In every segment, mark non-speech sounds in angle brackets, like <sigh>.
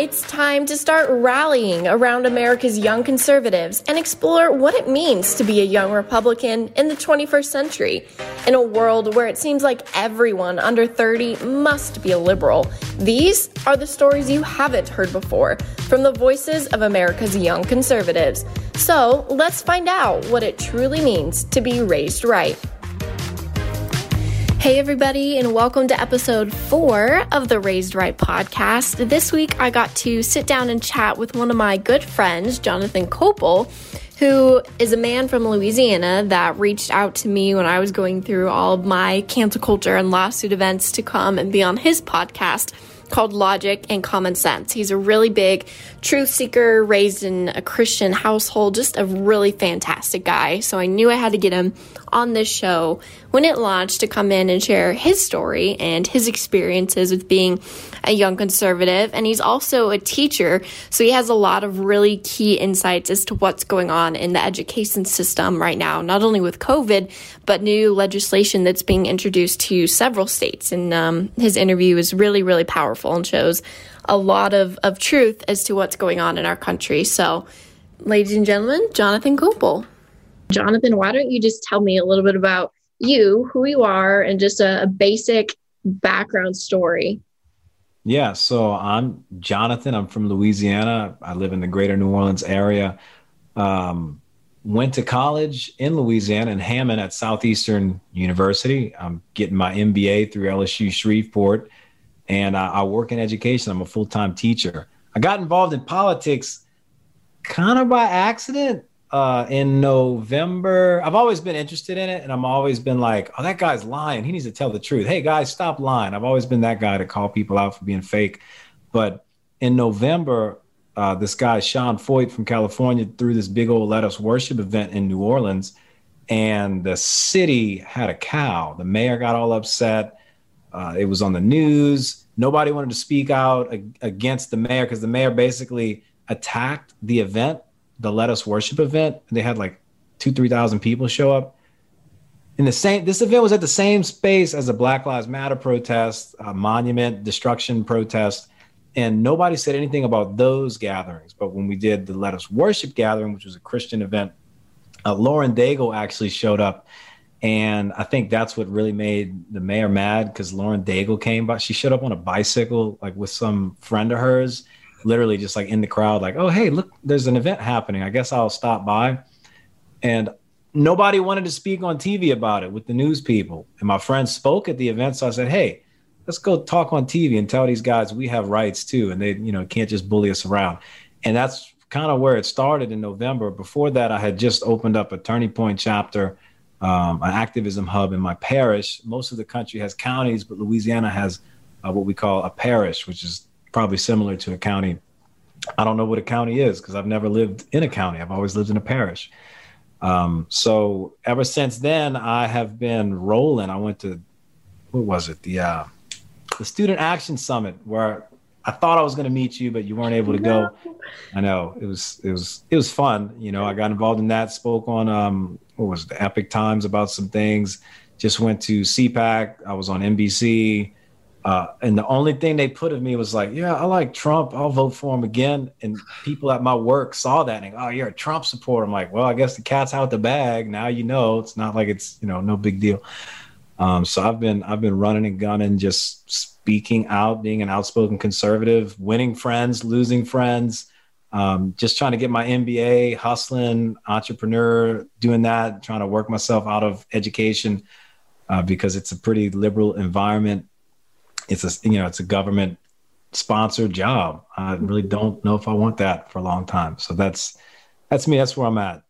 It's time to start rallying around America's young conservatives and explore what it means to be a young Republican in the 21st century. In a world where it seems like everyone under 30 must be a liberal, these are the stories you haven't heard before from the voices of America's young conservatives. So let's find out what it truly means to be raised right. Hey, everybody, and welcome to episode four of the Raised Right podcast. This week, I got to sit down and chat with one of my good friends, Jonathan Koeppel, who is a man from Louisiana that reached out to me when I was going through all of my cancel culture and lawsuit events to come and be on his podcast called Logic and Common Sense. He's a really big truth seeker, raised in a Christian household, just a really fantastic guy. So I knew I had to get him on this show when it launched to come in and share his story and his experiences with being a young conservative. And he's also a teacher, so he has a lot of really key insights as to what's going on in the education system right now, not only with COVID, but new legislation that's being introduced to several states. And um, his interview is really, really powerful and shows a lot of, of truth as to what's going on in our country. So, ladies and gentlemen, Jonathan Koeppel. Jonathan, why don't you just tell me a little bit about you, who you are, and just a, a basic background story? Yeah, so I'm Jonathan. I'm from Louisiana. I live in the greater New Orleans area. Um, went to college in Louisiana in Hammond at Southeastern University. I'm getting my MBA through LSU Shreveport, and I, I work in education. I'm a full time teacher. I got involved in politics kind of by accident uh, in November. I've always been interested in it, and I'm always been like, "Oh, that guy's lying. He needs to tell the truth." Hey, guys, stop lying. I've always been that guy to call people out for being fake. But in November, uh, this guy Sean Feucht from California threw this big old Let Us Worship event in New Orleans, and the city had a cow. The mayor got all upset. Uh, it was on the news. Nobody wanted to speak out against the mayor because the mayor basically attacked the event the Let Us Worship event. They had like two, three thousand people show up. In the same, this event was at the same space as the Black Lives Matter protest, a monument destruction protest, and nobody said anything about those gatherings. But when we did the Let Us Worship gathering, which was a Christian event, uh, Lauren Daigle actually showed up, and I think that's what really made the mayor mad because Lauren Daigle came by. She showed up on a bicycle, like with some friend of hers, literally just like in the crowd, like, oh, hey, look, there's an event happening. I guess I'll stop by. And nobody wanted to speak on TV about it with the news people. And my friend spoke at the event. So I said, hey, let's go talk on TV and tell these guys we have rights too. And they, you know, can't just bully us around. And that's kind of where it started in November. Before that, I had just opened up a Turning Point chapter, um, an activism hub in my parish. Most of the country has counties, but Louisiana has uh, what we call a parish, which is probably similar to a county. I don't know what a county is because I've never lived in a county. I've always lived in a parish. Um, so ever since then, I have been rolling. I went to what was it? The uh, the Student Action Summit where I thought I was going to meet you, but you weren't able to go. I know it was it was it was fun. You know, I got involved in that. Spoke on um, what was it, the Epoch Times about some things. Just went to CPAC. I was on NBC. Uh, and the only thing they put of me was like, yeah, I like Trump. I'll vote for him again. And people at my work saw that and, oh, you're a Trump supporter. I'm like, well, I guess the cat's out the bag. Now you know. It's not like it's you know no big deal. Um, so I've been I've been running and gunning, just speaking out, being an outspoken conservative, winning friends, losing friends, um, just trying to get my MBA, hustling, entrepreneur, doing that, trying to work myself out of education uh, because it's a pretty liberal environment it's a you know it's a government sponsored job. I really don't know if I want that for a long time. So that's that's me. That's where I'm at.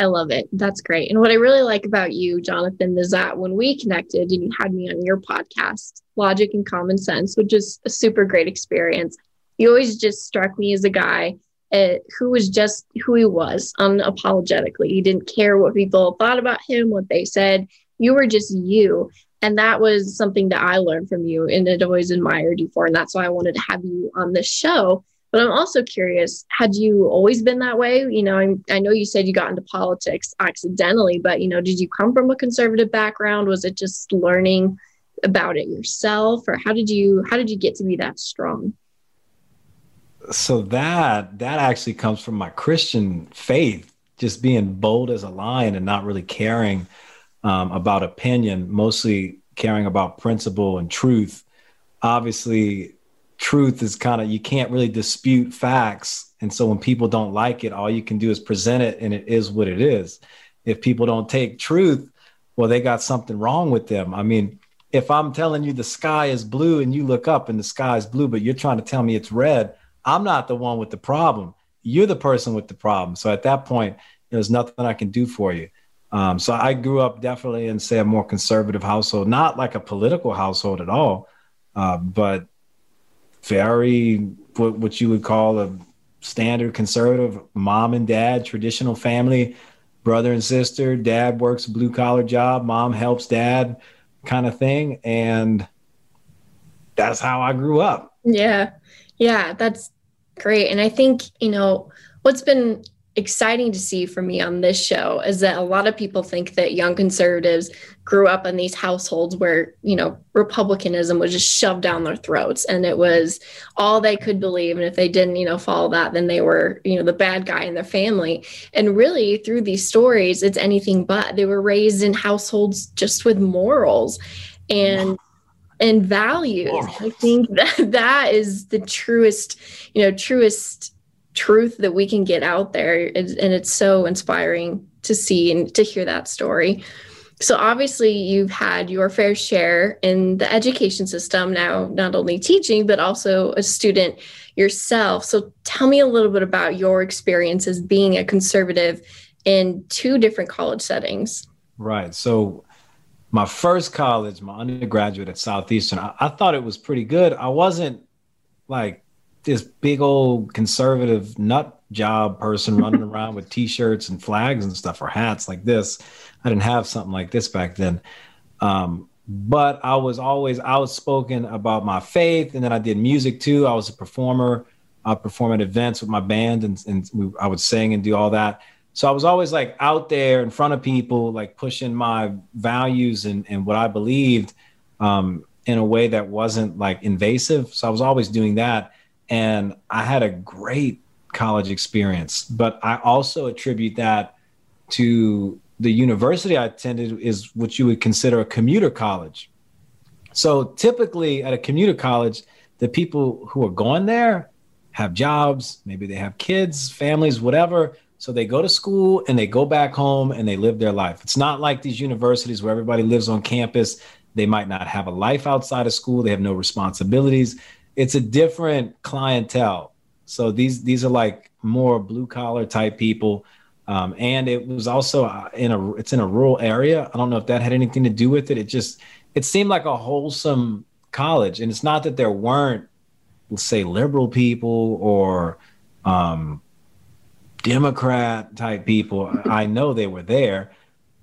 I love it. That's great. And what I really like about you, Jonathan, is that when we connected and you had me on your podcast, Logic and Common Sense, which is a super great experience, you always just struck me as a guy uh, who was just who he was unapologetically. He didn't care what people thought about him, what they said. You were just you and that was something that I learned from you and had always admired you for. And that's why I wanted to have you on this show. But I'm also curious, had you always been that way? You know, I, I know you said you got into politics accidentally, but, you know, did you come from a conservative background? Was it just learning about it yourself or how did you, how did you get to be that strong? so that that actually comes from my Christian faith, just being bold as a lion and not really caring um, about opinion, mostly caring about principle and truth. Obviously, truth is kind of you can't really dispute facts, and so when people don't like it, all you can do is present it, and it is what it is. If people don't take truth, well, they got something wrong with them. I mean, if I'm telling you the sky is blue and you look up and the sky is blue, but you're trying to tell me it's red, I'm not the one with the problem. You're the person with the problem. So at that point, there's nothing I can do for you. Um, so I grew up definitely in, say, a more conservative household, not like a political household at all, uh, but very what, what you would call a standard conservative mom and dad, traditional family, brother and sister. Dad works a blue collar job, mom helps dad kind of thing. And that's how I grew up. Yeah. Yeah. That's great. And I think, you know, what's been exciting to see for me on this show is that a lot of people think that young conservatives grew up in these households where you know republicanism was just shoved down their throats and it was all they could believe. And if they didn't you know follow that then they were you know the bad guy in their family. And really through these stories it's anything but. They were raised in households just with morals and and values. I think <laughs> that that is the truest you know truest truth that we can get out there and it's so inspiring to see and to hear that story. So obviously you've had your fair share in the education system now not only teaching but also a student yourself. So tell me a little bit about your experience as being a conservative in two different college settings. Right. So my first college my undergraduate at southeastern I, I thought it was pretty good. I wasn't like this big old conservative nut job person running <laughs> around with t-shirts and flags and stuff or hats like this. I didn't have something like this back then. Um, but I was always outspoken about my faith, and then I did music too. I was a performer. I perform at events with my band, and, and we, I would sing and do all that. So I was always like out there in front of people, like pushing my values and, and what I believed um, in a way that wasn't like invasive. So I was always doing that and I had a great college experience. But I also attribute that to the university I attended is what you would consider a commuter college. So typically at a commuter college, the people who are going there have jobs, maybe they have kids, families, whatever. So they go to school and they go back home and they live their life. It's not like these universities where everybody lives on campus. They might not have a life outside of school. They have no responsibilities it's a different clientele. So these these are like more blue collar type people. Um, and it was also uh, in a it's in a rural area. I don't know if that had anything to do with it. It just it seemed like a wholesome college, and it's not that there weren't, let's say, liberal people or um, Democrat type people. I know they were there,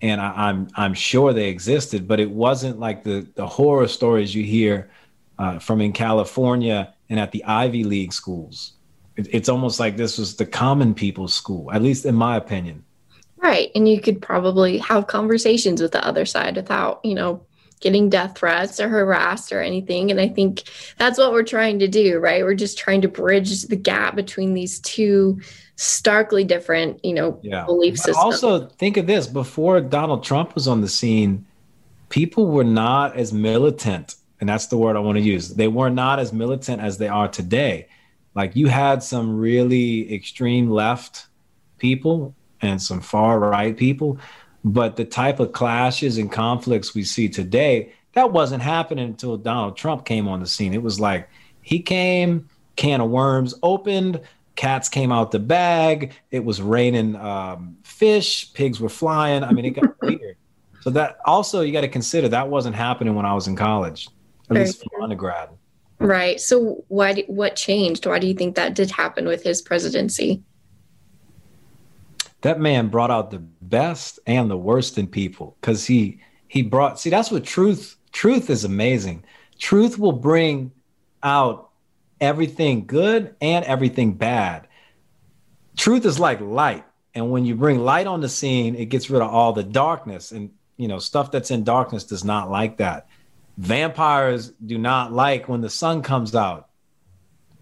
and I, I'm I'm sure they existed, but it wasn't like the the horror stories you hear uh, from in California and at the Ivy League schools. It, it's almost like this was the common people's school, at least in my opinion. Right. And you could probably have conversations with the other side without, you know, getting death threats or harassed or anything. And I think that's what we're trying to do, right? We're just trying to bridge the gap between these two starkly different, you know, yeah. belief systems. Also, think of this before Donald Trump was on the scene, people were not as militant and that's the word I want to use. They were not as militant as they are today. Like you had some really extreme left people and some far right people, but the type of clashes and conflicts we see today, that wasn't happening until Donald Trump came on the scene. It was like he came, can of worms opened, cats came out the bag, it was raining um, fish, pigs were flying. I mean, it got <laughs> weird. So that also you got to consider that wasn't happening when I was in college at Very least undergrad. Right. So why? Do, what changed? Why do you think that did happen with his presidency? That man brought out the best and the worst in people because he he brought. See, that's what truth. Truth is amazing. Truth will bring out everything good and everything bad. Truth is like light, and when you bring light on the scene, it gets rid of all the darkness. And you know, stuff that's in darkness does not like that vampires do not like when the sun comes out.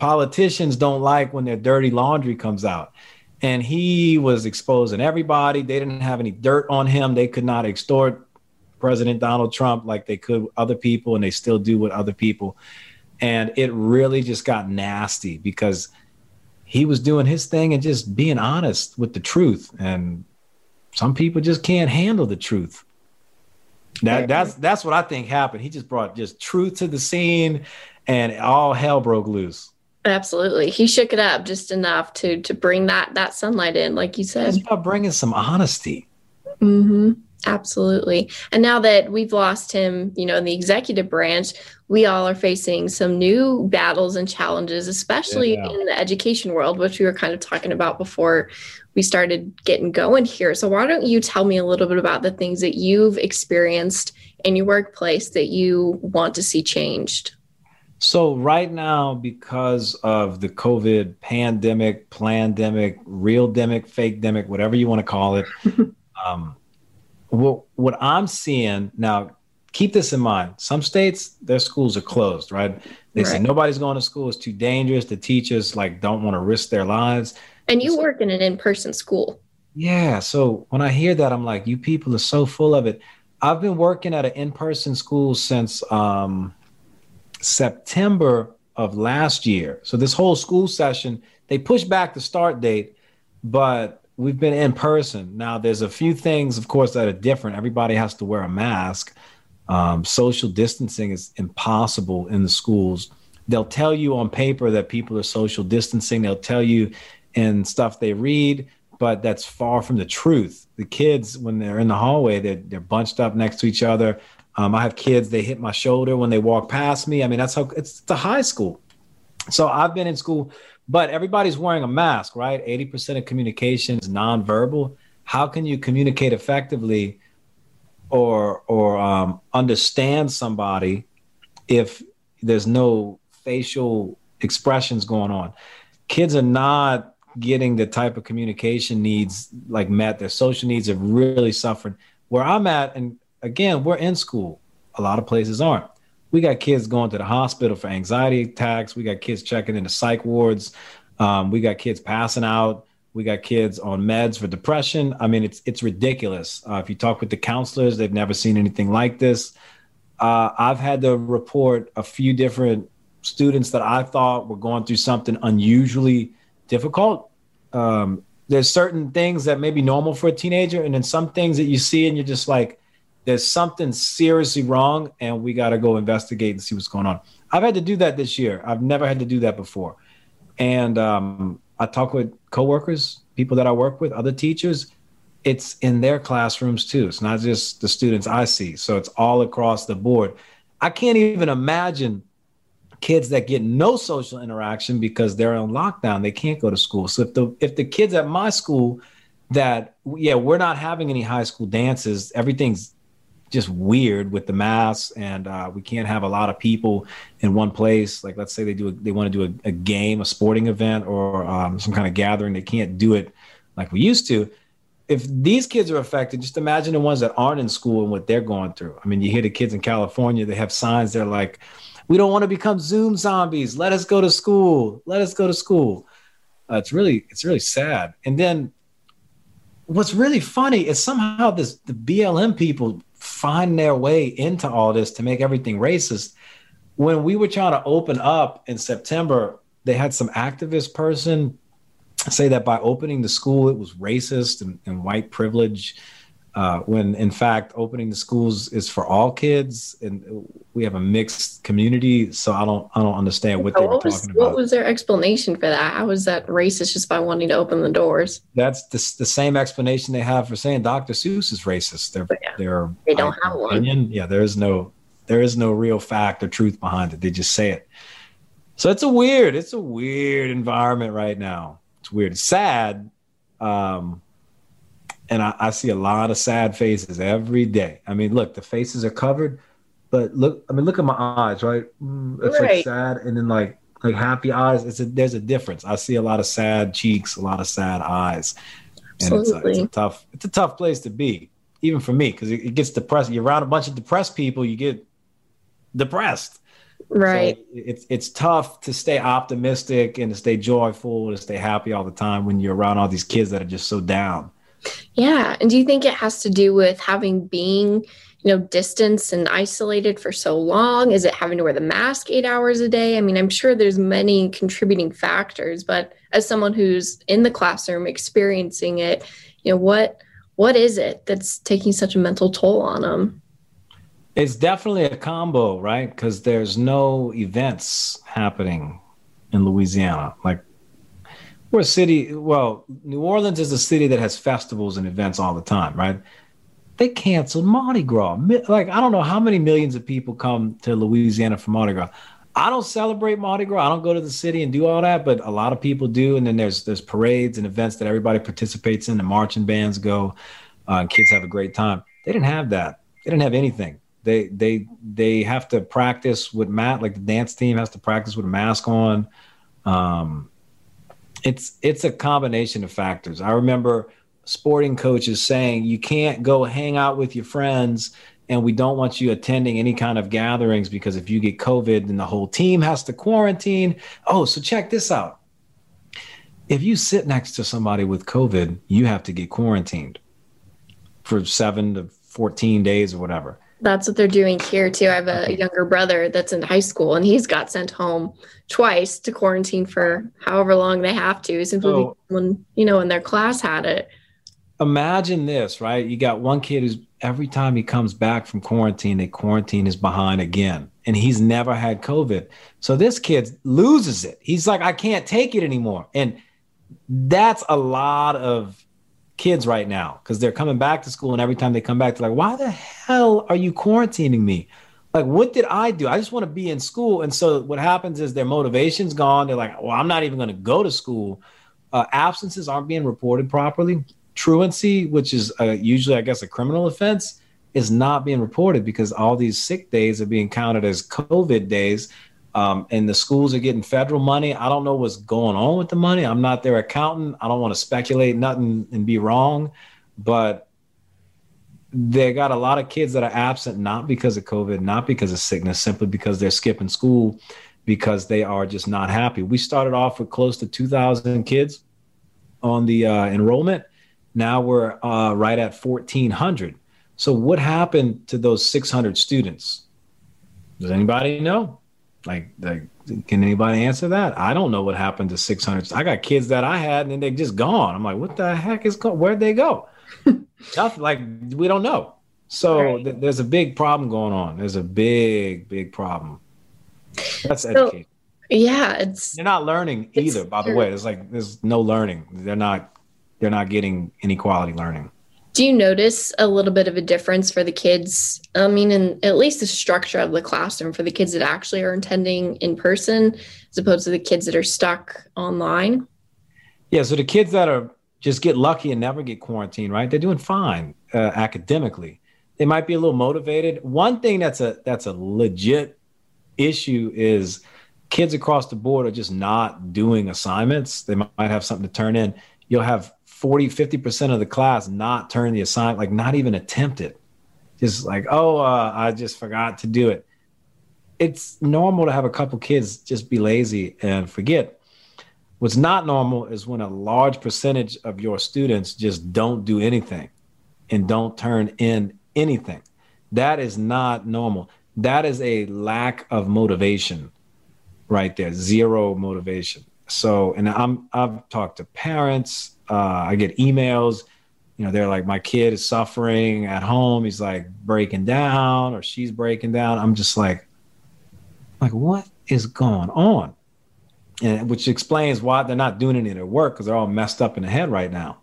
politicians don't like when their dirty laundry comes out. And he was exposing everybody. They didn't have any dirt on him. They could not extort President Donald Trump like they could other people, and they still do with other people. And it really just got nasty because he was doing his thing and just being honest with the truth. And some people just can't handle the truth. That that's that's what I think happened. He just brought just truth to the scene, and all hell broke loose. Absolutely, he shook it up just enough to to bring that that sunlight in, like you said. It's about bringing some honesty. Mm-hmm. Absolutely. And now that we've lost him, you know, in the executive branch, we all are facing some new battles and challenges, especially yeah. in the education world, which we were kind of talking about before we started getting going here. So, why don't you tell me a little bit about the things that you've experienced in your workplace that you want to see changed? So, right now, because of the COVID pandemic, plandemic, real demic, fake demic, whatever you want to call it, <laughs> um, what, what I'm seeing now, keep this in mind. Some states, their schools are closed, right? They right. say nobody's going to school. It's too dangerous. The teachers like don't want to risk their lives. And you work in an in-person school. Yeah. So when I hear that, I'm like, you people are so full of it. I've been working at an in-person school since um, September of last year. So this whole school session, they pushed back the start date, but we've been in person. Now, there's a few things, of course, that are different. Everybody has to wear a mask. Um, social distancing is impossible in the schools. They'll tell you on paper that people are social distancing. They'll tell you in stuff they read, but that's far from the truth. The kids, when they're in the hallway, they're, they're bunched up next to each other. Um, I have kids, they hit my shoulder when they walk past me. I mean, that's how it's a high school. So I've been in school but everybody's wearing a mask, right? 80% of communication is nonverbal. How can you communicate effectively or or um, understand somebody if there's no facial expressions going on? Kids are not getting the type of communication needs like met. Their social needs have really suffered. Where I'm at, and again, we're in school. A lot of places aren't. We got kids going to the hospital for anxiety attacks. We got kids checking into psych wards. Um, we got kids passing out. We got kids on meds for depression. I mean, it's it's ridiculous. Uh, if you talk with the counselors, they've never seen anything like this. Uh, I've had to report a few different students that I thought were going through something unusually difficult. Um, there's certain things that may be normal for a teenager, and then some things that you see and you're just like, there's something seriously wrong and we got to go investigate and see what's going on. I've had to do that this year. I've never had to do that before. And um, I talk with coworkers, people that I work with, other teachers. It's in their classrooms too. It's not just the students I see. So it's all across the board. I can't even imagine kids that get no social interaction because they're on lockdown. They can't go to school. So if the if the kids at my school that yeah, we're not having any high school dances, everything's just weird with the masks and uh, we can't have a lot of people in one place. Like let's say they do a, they want to do a, a, game a sporting event or um, some kind of gathering they can't do it like we used to. If these kids are affected just imagine the ones that aren't in school and what they're going through. I mean you hear the kids in california they have signs they're like we don't want to become zoom zombies. Let us go to school. Let us go to school. Uh, it's really it's really sad. And then what's really funny is somehow this the blm people find their way into all this to make everything racist. When we were trying to open up in September, they had some activist person say that by opening the school, it was racist and, and white privilege. Uh, when in fact, opening the schools is for all kids, and we have a mixed community. So I don't, I don't understand what they what were was, talking about. What was their explanation for that? How was that racist just by wanting to open the doors? That's the, the same explanation they have for saying Dr. Seuss is racist. They're, yeah. they're they don't have opinion. one. Yeah, there is no, there is no real fact or truth behind it. They just say it. So it's a weird, it's a weird environment right now. It's weird. It's sad. Um, and I, I, see a lot of sad faces every day. I mean, look, the faces are covered, but look, I mean, look at my eyes, right? Mm, it's right. like sad, and then like like happy eyes. It's a, there's a difference. I see a lot of sad cheeks, a lot of sad eyes, and it's a, it's a, tough it's a tough place to be, even for me, because it, it gets depressed. You're around a bunch of depressed people, you get depressed. Right. So it's it's tough to stay optimistic and to stay joyful and to stay happy all the time when you're around all these kids that are just so down. Yeah. And do you think it has to do with having being, you know, distance and isolated for so long? Is it having to wear the mask eight hours a day? I mean, I'm sure there's many contributing factors, but as someone who's in the classroom experiencing it, you know, what what is it that's taking such a mental toll on them? It's definitely a combo, right? Because there's no events happening in Louisiana. Like we're a city. Well, New Orleans is a city that has festivals and events all the time, right? They canceled Mardi Gras. Like I don't know how many millions of people come to Louisiana for Mardi Gras. I don't celebrate Mardi Gras. I don't go to the city and do all that, but a lot of people do. And then there's there's parades and events that everybody participates in. The marching bands go, uh, kids have a great time. They didn't have that. They didn't have anything. They they they have to practice with Matt. Like the dance team has to practice with a mask on. Um, it's it's a combination of factors. I remember sporting coaches saying you can't go hang out with your friends and we don't want you attending any kind of gatherings because if you get COVID, then the whole team has to quarantine. Oh, so check this out. If you sit next to somebody with COVID, you have to get quarantined for seven to 14 days or whatever. That's what they're doing here too. I have a younger brother that's in high school and he's got sent home twice to quarantine for however long they have to simply so, when you know when their class had it. Imagine this, right? You got one kid who's every time he comes back from quarantine, they quarantine his behind again. And he's never had COVID. So this kid loses it. He's like, I can't take it anymore. And that's a lot of kids right now because they're coming back to school. And every time they come back, they're like, why the hell are you quarantining me? Like, what did I do? I just want to be in school. And so what happens is their motivation's gone. They're like, well, I'm not even going to go to school. Uh, absences aren't being reported properly truancy, which is uh, usually, I guess, a criminal offense, is not being reported because all these sick days are being counted as COVID days. Um, and the schools are getting federal money. I don't know what's going on with the money. I'm not their accountant. I don't want to speculate nothing and be wrong, but they got a lot of kids that are absent not because of COVID, not because of sickness, simply because they're skipping school because they are just not happy. We started off with close to 2,000 kids on the uh, enrollment now we're uh, right at 1,400. So what happened to those 600 students? Does anybody know? Like, like, can anybody answer that? I don't know what happened to 600. I got kids that I had and they just gone. I'm like, what the heck is going? Where'd they go? <laughs> Nothing. Like we don't know. So right. th- there's a big problem going on. There's a big, big problem. That's so, education. Yeah, it's they're not learning either. By the way, it's like there's no learning. They're not they're not getting any quality learning. Do you notice a little bit of a difference for the kids? I mean, in at least the structure of the classroom for the kids that actually are attending in person as opposed to the kids that are stuck online? Yeah, so the kids that are just get lucky and never get quarantined, right? They're doing fine uh, academically. They might be a little motivated. One thing that's a that's a legit issue is kids across the board are just not doing assignments. They might have something to turn in. You'll have 40, 50% of the class not turn the assignment, like not even attempt it. Just like, oh, uh, I just forgot to do it. It's normal to have a couple kids just be lazy and forget. What's not normal is when a large percentage of your students just don't do anything and don't turn in anything. That is not normal. That is a lack of motivation right there, zero motivation. So, and I'm I've talked to parents, uh, I get emails. You know, they're like, my kid is suffering at home. He's like breaking down, or she's breaking down. I'm just like, like what is going on? And which explains why they're not doing any of their work because they're all messed up in the head right now.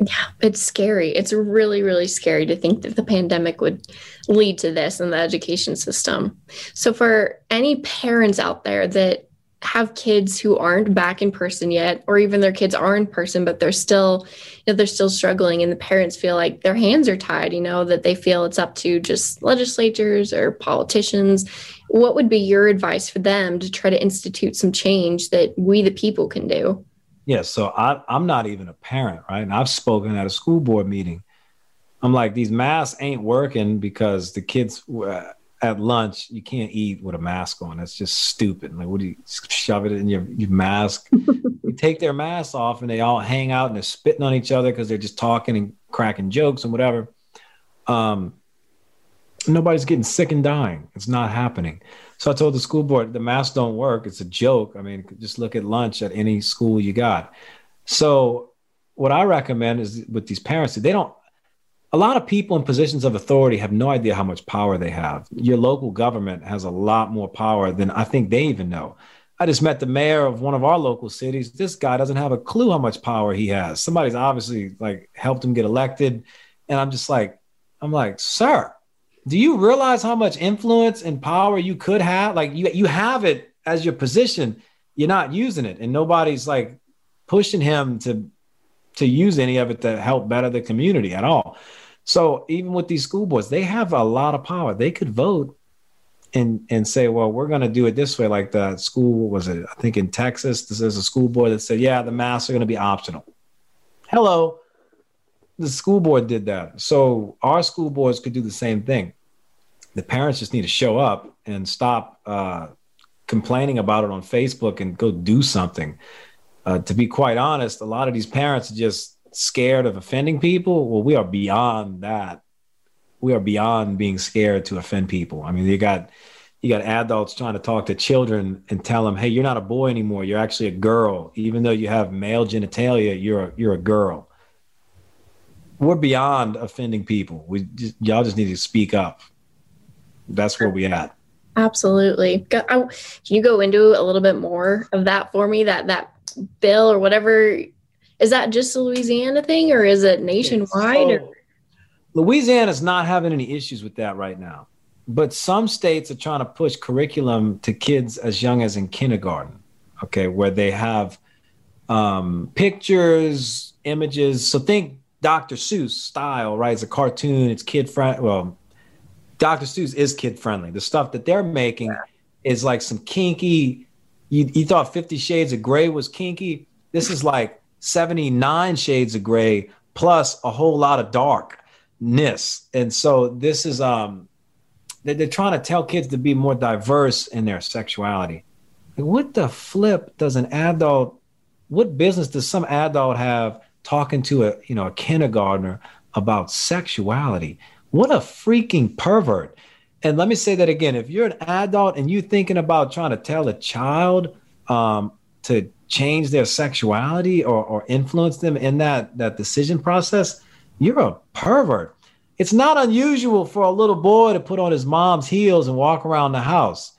Yeah, it's scary. It's really, really scary to think that the pandemic would lead to this in the education system. So, for any parents out there that have kids who aren't back in person yet or even their kids are in person but they're still you know, they're still struggling and the parents feel like their hands are tied you know that they feel it's up to just legislatures or politicians. What would be your advice for them to try to institute some change that we the people can do? Yeah so I, i'm not even a parent right? And i've spoken at a school board meeting. I'm like these masks ain't working because the kids uh, at lunch you can't eat with a mask on. That's just stupid. Like, what do you shove it in your, your mask? <laughs> you take their masks off and they all hang out and they're spitting on each other because they're just talking and cracking jokes and whatever. Um, nobody's getting sick and dying. It's not happening. So I told the school board the masks don't work. It's a joke. I mean, just look at lunch at any school you got. So what I recommend is with these parents, they don't a lot of people in positions of authority have no idea how much power they have. Your local government has a lot more power than I think they even know. I just met the mayor of one of our local cities. This guy doesn't have a clue how much power he has. Somebody's obviously like helped him get elected. And I'm just like, I'm like, sir, do you realize how much influence and power you could have? Like you you have it as your position. You're not using it. And nobody's like pushing him to to use any of it to help better the community at all. So even with these school boards, they have a lot of power. They could vote and and say, well, we're going to do it this way. Like the school was it? I think in Texas, this is a school board that said, yeah, the masks are going to be optional. Hello, the school board did that. So our school boards could do the same thing. The parents just need to show up and stop uh, complaining about it on Facebook and go do something. Uh, to be quite honest, a lot of these parents are just scared of offending people, well, we are beyond that. We are beyond being scared to offend people. I mean, you got you got adults trying to talk to children and tell them, "Hey, you're not a boy anymore. You're actually a girl. Even though you have male genitalia, you're a, you're a girl." We're beyond offending people. We just, y'all just need to speak up. That's where we at. Absolutely. Can you go into a little bit more of that for me? That that bill or whatever is that just a Louisiana thing or is it nationwide? So? Louisiana's not having any issues with that right now. But some states are trying to push curriculum to kids as young as in kindergarten, okay, where they have um, pictures, images. So think Dr. Seuss style, right? It's a cartoon, it's kid friendly. Well, Dr. Seuss is kid friendly. The stuff that they're making is like some kinky. You, you thought Fifty Shades of Grey was kinky. This is like 79 shades of gray plus a whole lot of darkness. And so this is um they're trying to tell kids to be more diverse in their sexuality. what the flip does an adult what business does some adult have talking to a you know a kindergartner about sexuality? What a freaking pervert. And let me say that again. If you're an adult and you're thinking about trying to tell a child um, to change their sexuality or, or influence them in that, that decision process, you're a pervert. It's not unusual for a little boy to put on his mom's heels and walk around the house.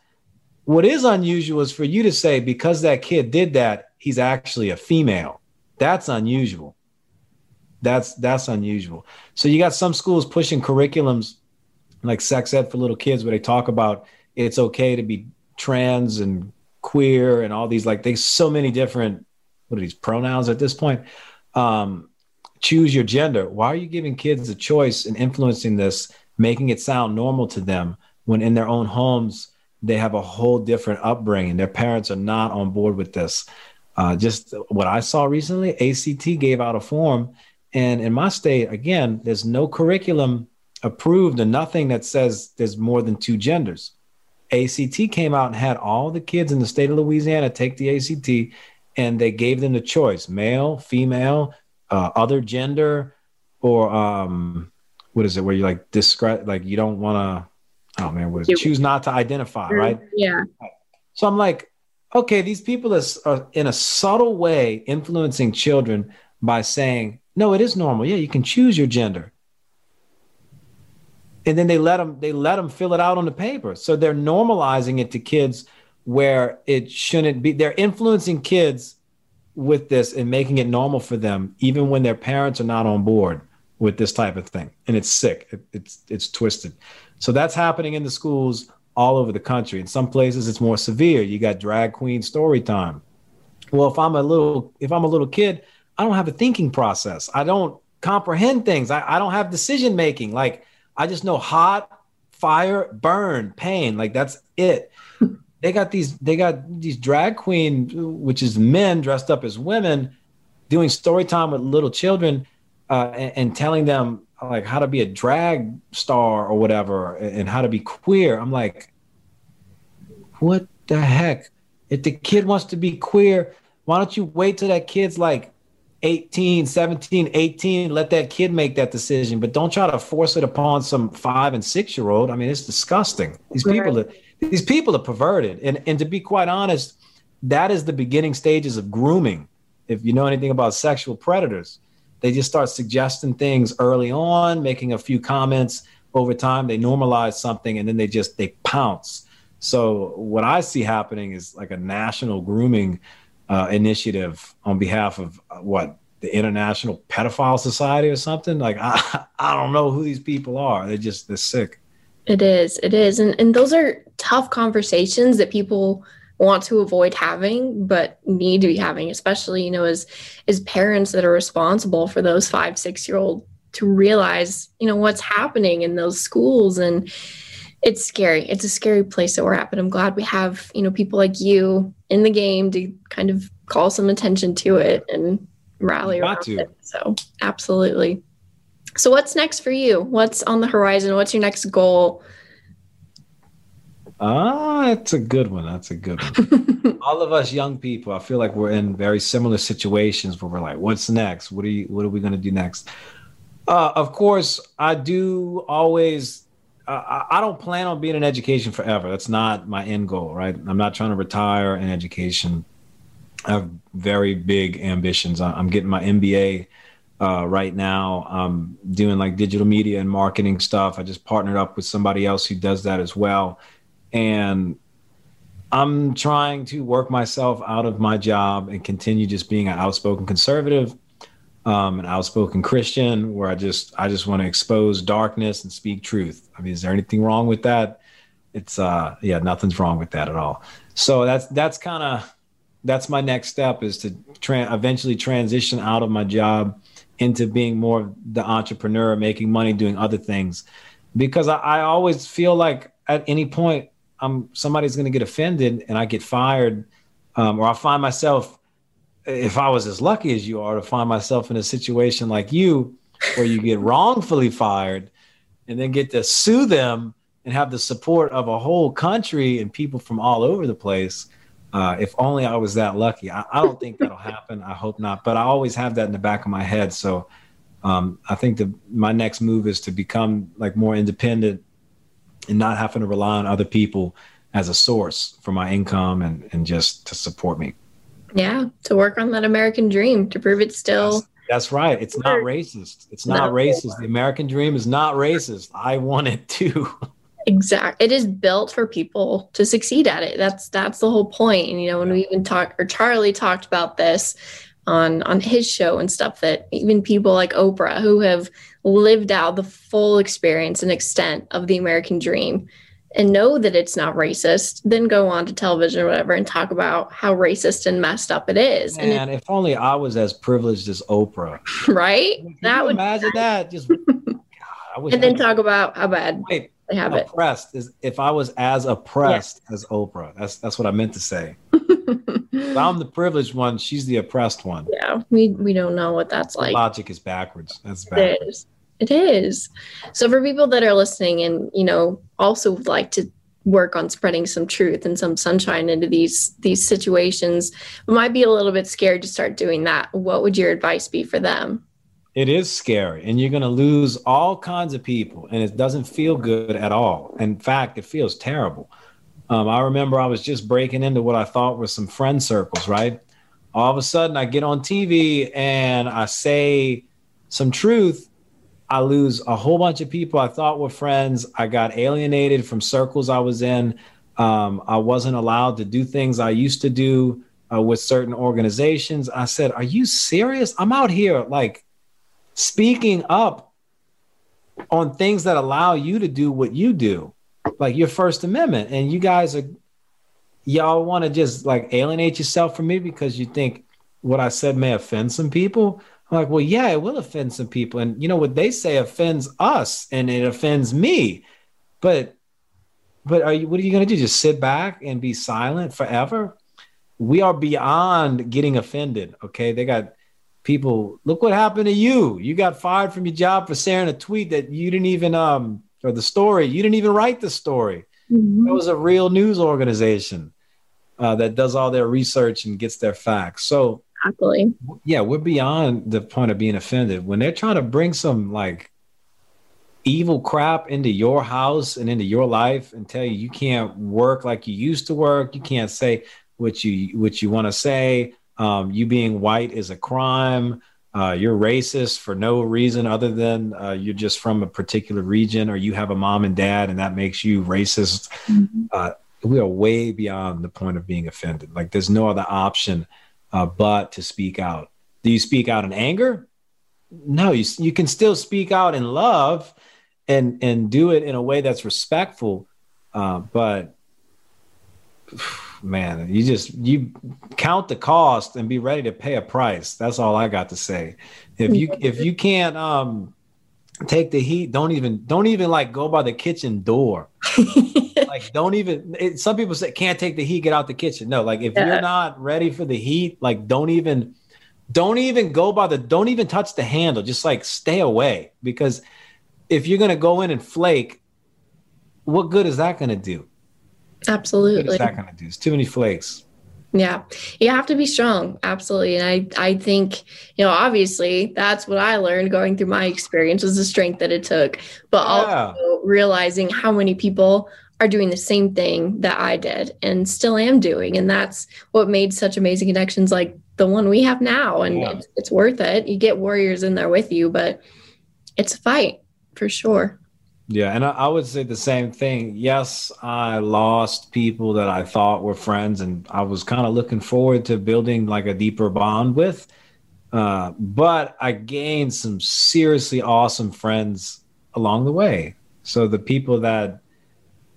What is unusual is for you to say, because that kid did that, he's actually a female. That's unusual. That's that's unusual. So you got some schools pushing curriculums like sex ed for little kids where they talk about it's okay to be trans and queer and all these like there's so many different what are these pronouns at this point? Um choose your gender. Why are you giving kids a choice and influencing this making it sound normal to them when in their own homes they have a whole different upbringing? Their parents are not on board with this. Uh, just what i saw recently act gave out a form and in my state again there's no curriculum approved and nothing that says there's more than two genders ACT came out and had all the kids in the state of Louisiana take the ACT, and they gave them the choice: male, female, uh, other gender, or um, what is it? Where you like describe, like you don't want to. Oh man, what is it? choose not to identify, mm, right? Yeah. So I'm like, okay, these people are, are in a subtle way influencing children by saying, no, it is normal. Yeah, you can choose your gender and then they let them they let them fill it out on the paper. So they're normalizing it to kids where it shouldn't be. They're influencing kids with this and making it normal for them even when their parents are not on board with this type of thing. And it's sick. It, it's it's twisted. So that's happening in the schools all over the country. In some places it's more severe. You got drag queen story time. Well if i'm a little if i'm a little kid i don't have a thinking process. I don't comprehend things. I, I don't have decision making like I just know hot, fire, burn, pain. Like that's it. <laughs> they got these, they got these drag queen, which is men dressed up as women, doing story time with little children. uh, and, and, telling them like how to be a drag star or whatever and how to be queer. I'm like, what the heck? If the kid wants to be queer, why don't you wait till that kid's like 18, 17, 18, let that kid make that decision, but don't try to force it upon some five and six year old. I mean, it's disgusting. These people, are, these people are perverted. And, and to be quite honest, that is the beginning stages of grooming. If you know anything about sexual predators, they just start suggesting things early on, making a few comments over time. They normalize something and then they just, they pounce. So what I see happening is like a national grooming uh, initiative on behalf of uh, what the International Pedophile Society or something. Like I, <laughs> I don't know who these people are. They're just they're sick. It is. It is, and and those are tough conversations that people want to avoid having but need to be having especially you know as as parents that are responsible for those five six year old to realize you know what's happening in those schools and it's scary. It's a scary place that we're at, but I'm glad we have, you know, people like you in the game to kind of call some attention to it and rally around to. it. So, absolutely. So, what's next for you? What's on the horizon? What's your next goal? Ah, that's a good one. That's a good one. <laughs> All of us young people, I feel like we're in very similar situations where we're like, "What's next? What are you? What are we going to do next?" Uh, of course, I do always I don't plan on being in education forever. That's not my end goal, right? I'm not trying to retire in education. I have very big ambitions. I'm getting my MBA uh, right now. I'm doing like digital media and marketing stuff. I just partnered up with somebody else who does that as well. And I'm trying to work myself out of my job and continue just being an outspoken conservative um, an outspoken Christian where I just I just want to expose darkness and speak truth. I mean, is there anything wrong with that? It's uh yeah, nothing's wrong with that at all. So that's that's kind of that's my next step is to tra- eventually transition out of my job into being more the entrepreneur, making money, doing other things, because I, I always feel like at any point I'm somebody's going to get offended and I get fired, um, or I find myself if I was as lucky as you are to find myself in a situation like you, where you get wrongfully fired and then get to sue them and have the support of a whole country and people from all over the place. Uh, if only I was that lucky. I, I, don't think that'll happen. I hope not. But I always have that in the back of my head. So um, I think the, my next move is to become like more independent and not having to rely on other people as a source for my income and, and just to support me. Yeah, to work on that American dream to prove it's still. That's, that's right. It's not racist. It's not racist. The American dream is not racist. I want it too. Exactly. It is built for people to succeed at it. That's that's the whole point. And you know, when we even talked or Charlie talked about this on on his show and stuff that even people like Oprah who have lived out the full experience and extent of the American dream and know that it's not racist, then go on to television or whatever and talk about how racist and messed up it is. Man, and if only I was as privileged as Oprah. <laughs> Right? Can that would imagine <laughs> that. Just God, and then talk about how bad Wait, they have oppressed it. Oppressed is if I was as oppressed yes. as Oprah. That's that's what I meant to say. <laughs> I'm the privileged one. She's the oppressed one. Yeah, we we don't know what that's like. Logic is backwards. That's backwards. It is. So for people that are listening and, you know, also would like to work on spreading some truth and some sunshine into these these situations, might be a little bit scared to start doing that. What would your advice be for them? It is scary and you're going to lose all kinds of people and it doesn't feel good at all. In fact, it feels terrible. Um, I remember I was just breaking into what I thought were some friend circles, right? All of a sudden, I get on TV and I say some truth, I lose a whole bunch of people I thought were friends. I got alienated from circles I was in. Um, I wasn't allowed to do things I used to do uh, with certain organizations. I said, Are you serious? I'm out here like speaking up on things that allow you to do what you do, like your First Amendment. And you guys are, y'all want to just like alienate yourself from me because you think what I said may offend some people. I'm like, well, yeah, it will offend some people. And you know what they say offends us and it offends me. But but are you what are you gonna do? Just sit back and be silent forever? We are beyond getting offended. Okay. They got people look what happened to you. You got fired from your job for sharing a tweet that you didn't even um or the story you didn't even write the story. Mm-hmm. It was a real news organization uh, that does all their research and gets their facts. So exactly, yeah, we're beyond the point of being offended when they're trying to bring some like evil crap into your house and into your life and tell you you can't work like you used to work. You can't say what you what you want to say. Um, you being white is a crime. Uh, you're racist for no reason other than uh, you're just from a particular region or you have a mom and dad and that makes you racist. Mm-hmm. Uh, we are way beyond the point of being offended. Like there's no other option uh, but to speak out. Do you speak out in anger? No, you, you can still speak out in love and and do it in a way that's respectful. Uh, but man, you just you count the cost and be ready to pay a price. That's all I got to say. If you if you can't um take the heat, don't even don't even like go by the kitchen door. <laughs> like don't even it, some people say can't take the heat, get out the kitchen. No, like if yeah. you're not ready for the heat, like don't even don't even go by the don't even touch the handle. Just like stay away because if you're gonna go in and flake, what good is that gonna do? Absolutely. What is that gonna do? It's too many flakes. Yeah. You have to be strong. Absolutely. And I, I think, you know, obviously that's what I learned going through my experience was the strength that it took, but yeah. also realizing how many people are doing the same thing that I did and still am doing. And that's what made such amazing connections like the one we have now. And yeah. it's, it's worth it. You get warriors in there with you, but it's a fight for sure. Yeah, and I, I, would say the same thing. Yes, I lost people that I thought were friends, and I was kind of looking forward to building like a deeper bond with. Uh, but I gained some seriously awesome friends along the way. So the people that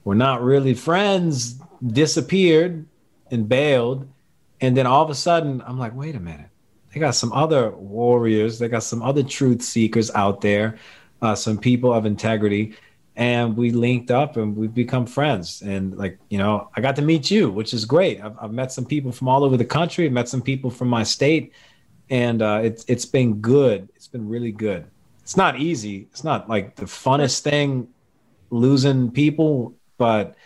were not really friends disappeared and bailed, and then all of a sudden, I'm like, wait a minute, they got some other warriors, they got some other truth seekers out there uh, some people of integrity, and we linked up and we've become friends. And like you know, I got to meet you, which is great. I've, I've met some people from all over the country. I've met some people from my state, and uh, it's it's been good. It's been really good. It's not easy. It's not like the funnest thing losing people, but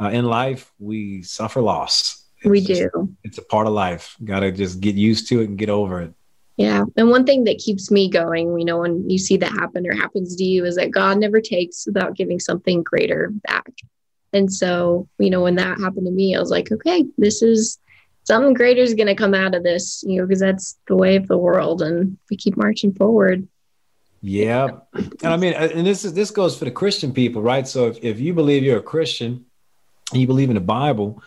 uh, in life we suffer loss. It's we do. It's a part of life. Got to just get used to it and get over it. Yeah. And one thing that keeps me going, you know, when you see that happen or happens to you is that God never takes without giving something greater back. And so, you know, when that happened to me, I was like, okay, this is something greater is going to come out of this, you know, because that's the way of the world and we keep marching forward. Yeah. And I mean, and this is, this goes for the Christian people, right? So if, if you believe you're a Christian, and you believe in the Bible,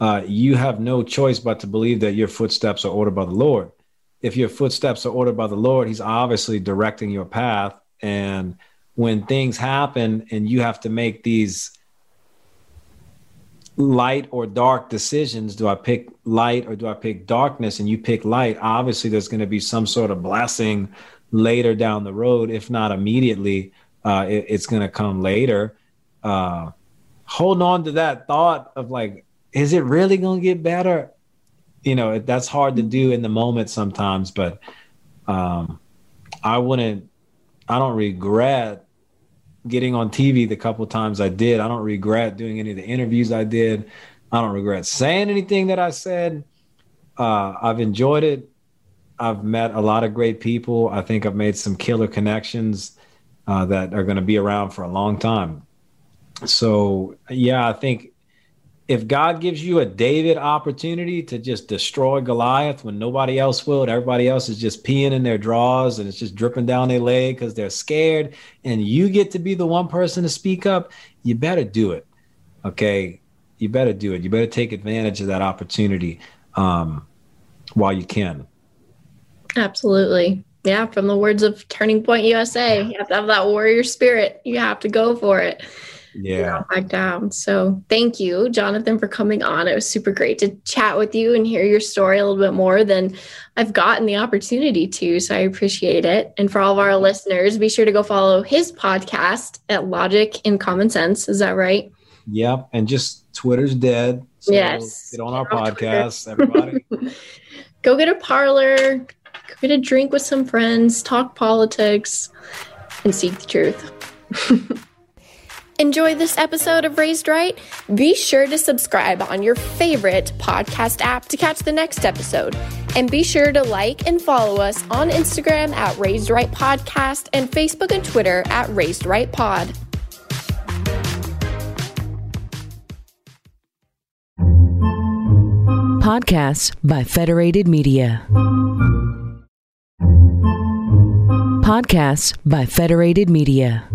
uh, you have no choice but to believe that your footsteps are ordered by the Lord if your footsteps are ordered by the Lord, He's obviously directing your path. And when things happen and you have to make these light or dark decisions, do I pick light or do I pick darkness? And you pick light, obviously there's going to be some sort of blessing later down the road, if not immediately. Uh, it, it's going to come later. Uh, hold on to that thought of like, is it really going to get better? You know that's hard to do in the moment sometimes but um i wouldn't i don't regret getting on tv the couple times i did. I don't regret doing any of the interviews i did. I don't regret saying anything that i said. Uh, i've enjoyed it. I've met a lot of great people. I think i've made some killer connections uh, that are going to be around for a long time. So yeah i think if God gives you a David opportunity to just destroy Goliath when nobody else will, everybody else is just peeing in their drawers and it's just dripping down their leg because they're scared, and you get to be the one person to speak up, you better do it. Okay. You better do it. You better take advantage of that opportunity um, while you can. Absolutely. Yeah. From the words of Turning Point USA, you have to have that warrior spirit. You have to go for it yeah. back down. So thank you jonathan for coming on. It was super great to chat with you and hear your story a little bit more than i've gotten the opportunity to so i appreciate it. And for all of our mm-hmm. listeners be sure to go follow his podcast at logic and common sense. Is that right? Yep and just twitter's dead so yes. get on our podcast everybody. <laughs> Go get a Parler get a drink with some friends, talk politics, and seek the truth. <laughs> Enjoy this episode of Raised Right? Be sure to subscribe on your favorite podcast app to catch the next episode. And be sure to like and follow us on Instagram at Raised Right Podcast and Facebook and Twitter at Raised Right Pod. Podcasts by Federated Media. Podcasts by Federated Media.